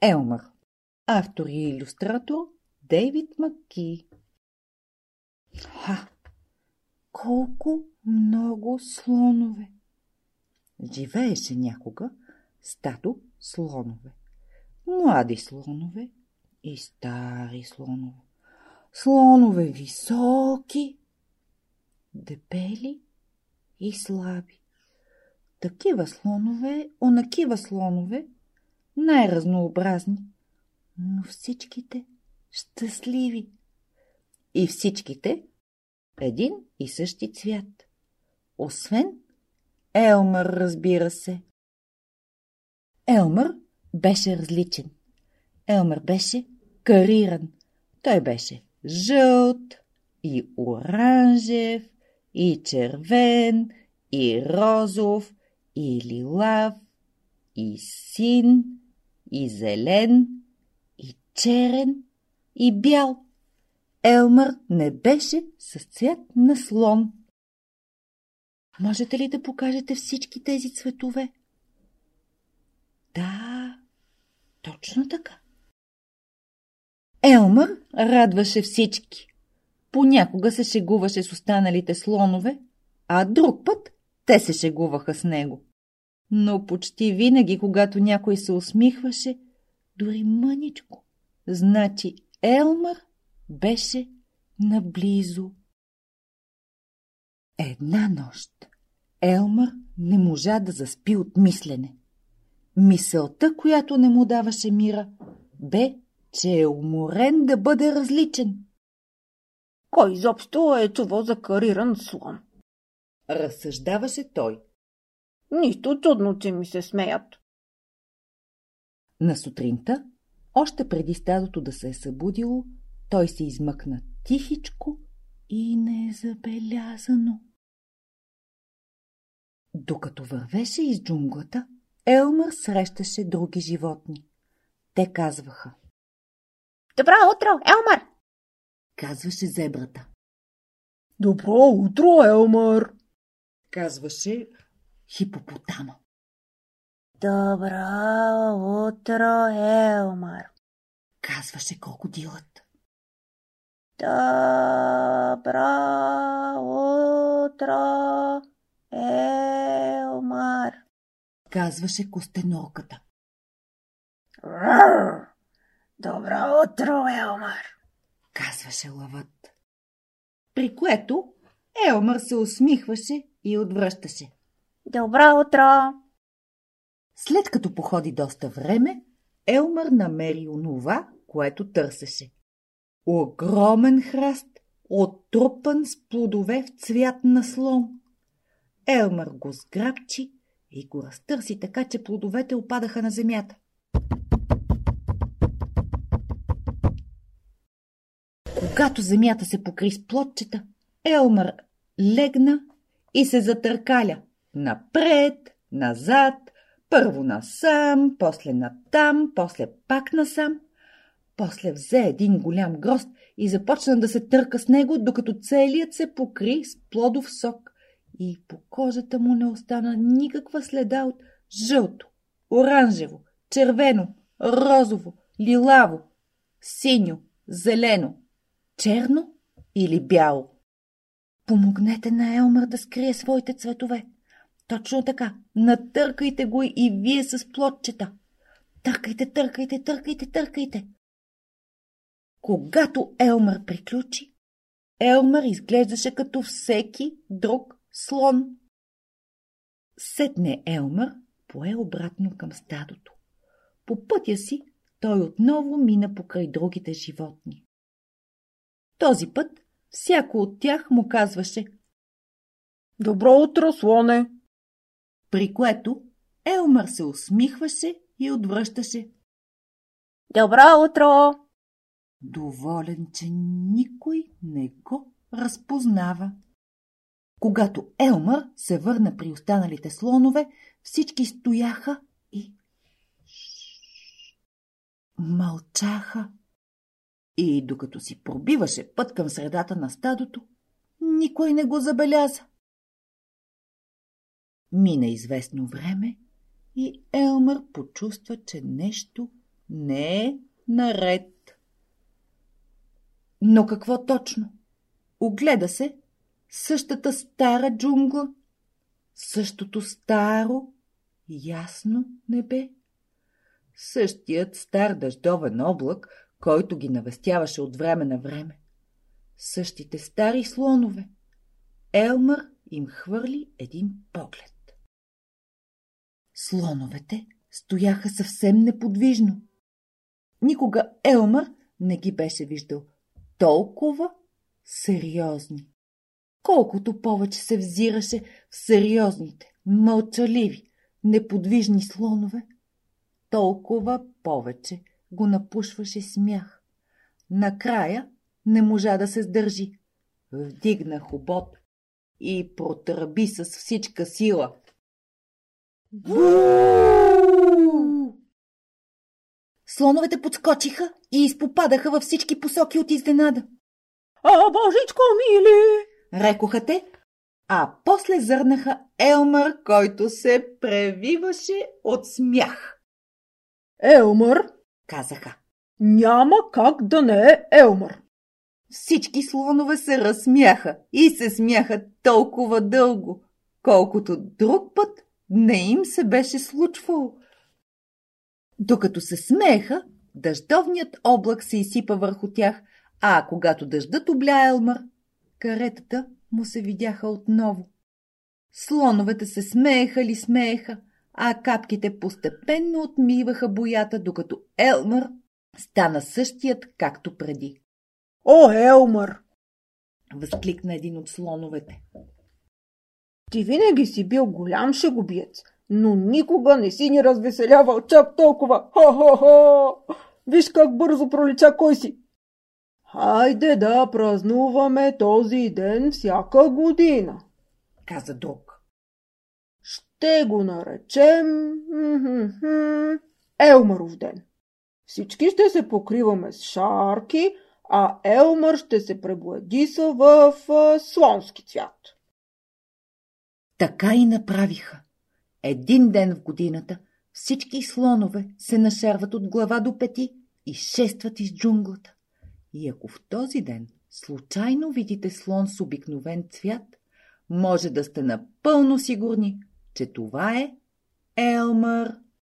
Елмър. Автор и иллюстратор Дейвид Макки. Ха! Колко много слонове! Живееше някога стадо слонове. Млади слонове и стари слонове. Слонове високи, дебели и слаби. Такива слонове, онакива слонове, най-разнообразни, но всичките щастливи. И всичките един и същи цвят. Освен Елмър, разбира се. Елмър беше различен. Елмър беше кариран. Той беше жълт и оранжев, и червен, и розов, и лилав, и син, и зелен, и черен, и бял. Елмър не беше с цвят на слон. Можете ли да покажете всички тези цветове? Да, точно така. Елмър радваше всички. Понякога се шегуваше с останалите слонове, а друг път те се шегуваха с него. Но почти винаги, когато някой се усмихваше, дори мъничко, значи Елмър беше наблизо. Една нощ Елмър не можа да заспи от мислене. Мисълта, която не му даваше мира, бе, че е уморен да бъде различен. Кой изобщо е това за кариран слон? Разсъждаваше той. Нищо чудно, че ми се смеят. На сутринта, още преди стадото да се е събудило, той се измъкна тихичко и незабелязано. Докато вървеше из джунглата, Елмър срещаше други животни. Те казваха. Добро утро, Елмър! Казваше зебрата. Добро утро, Елмър! Казваше хипопотама. Добро утро, Елмър! Казваше крокодилът. Добро утро, Елмар. Казваше костенорката. Рър! Добро утро, Елмар. Казваше лъвът. При което Елмар се усмихваше и отвръщаше. Добро утро! След като походи доста време, Елмар намери онова, което търсеше. Огромен храст, оттрупан с плодове в цвят на слон. Елмър го сграбчи и го разтърси така, че плодовете опадаха на земята. Когато земята се покри с плодчета, Елмър легна и се затъркаля. Напред, назад, първо насам, после натам, после пак насам. После взе един голям грост и започна да се търка с него, докато целият се покри с плодов сок и по кожата му не остана никаква следа от жълто, оранжево, червено, розово, лилаво, синьо, зелено, черно или бяло. Помогнете на Елмър да скрие своите цветове. Точно така. Натъркайте го и вие с плотчета. Търкайте, търкайте, търкайте, търкайте. Когато Елмър приключи, Елмър изглеждаше като всеки друг слон. Сетне Елмър пое обратно към стадото. По пътя си той отново мина покрай другите животни. Този път всяко от тях му казваше Добро утро, слоне! При което Елмър се усмихваше и отвръщаше. Добро утро! Доволен, че никой не го разпознава. Когато Елмър се върна при останалите слонове, всички стояха и мълчаха. И докато си пробиваше път към средата на стадото, никой не го забеляза. Мина известно време и Елмър почувства, че нещо не е наред. Но какво точно? Огледа се същата стара джунгла, същото старо, ясно небе, същият стар дъждовен облак, който ги навестяваше от време на време, същите стари слонове. Елмър им хвърли един поглед. Слоновете стояха съвсем неподвижно. Никога Елмър не ги беше виждал толкова сериозни. Колкото повече се взираше в сериозните, мълчаливи, неподвижни слонове, толкова повече го напушваше смях. Накрая не можа да се сдържи. Вдигна хубот и протърби с всичка сила. Слоновете подскочиха и изпопадаха във всички посоки от изненада. А, божичко мили! Рекоха те, а после зърнаха Елмър, който се превиваше от смях. Елмър, казаха. Няма как да не е Елмър. Всички слонове се разсмяха и се смяха толкова дълго, колкото друг път не им се беше случвало. Докато се смееха, дъждовният облак се изсипа върху тях, а когато дъждът обля Елмър, каретата му се видяха отново. Слоновете се смееха ли смееха, а капките постепенно отмиваха боята, докато Елмър стана същият, както преди. О, Елмър! Възкликна един от слоновете. Ти винаги си бил голям шегобиец, но никога не си ни развеселявал чак толкова. Хо-хо-хо! Виж как бързо пролича кой си. Хайде да празнуваме този ден всяка година, каза друг. Ще го наречем Елмаров ден. Всички ще се покриваме с шарки, а Елмър ще се пребладиса в слонски цвят. Така и направиха. Един ден в годината всички слонове се нашерват от глава до пети и шестват из джунглата. И ако в този ден случайно видите слон с обикновен цвят, може да сте напълно сигурни, че това е Елмър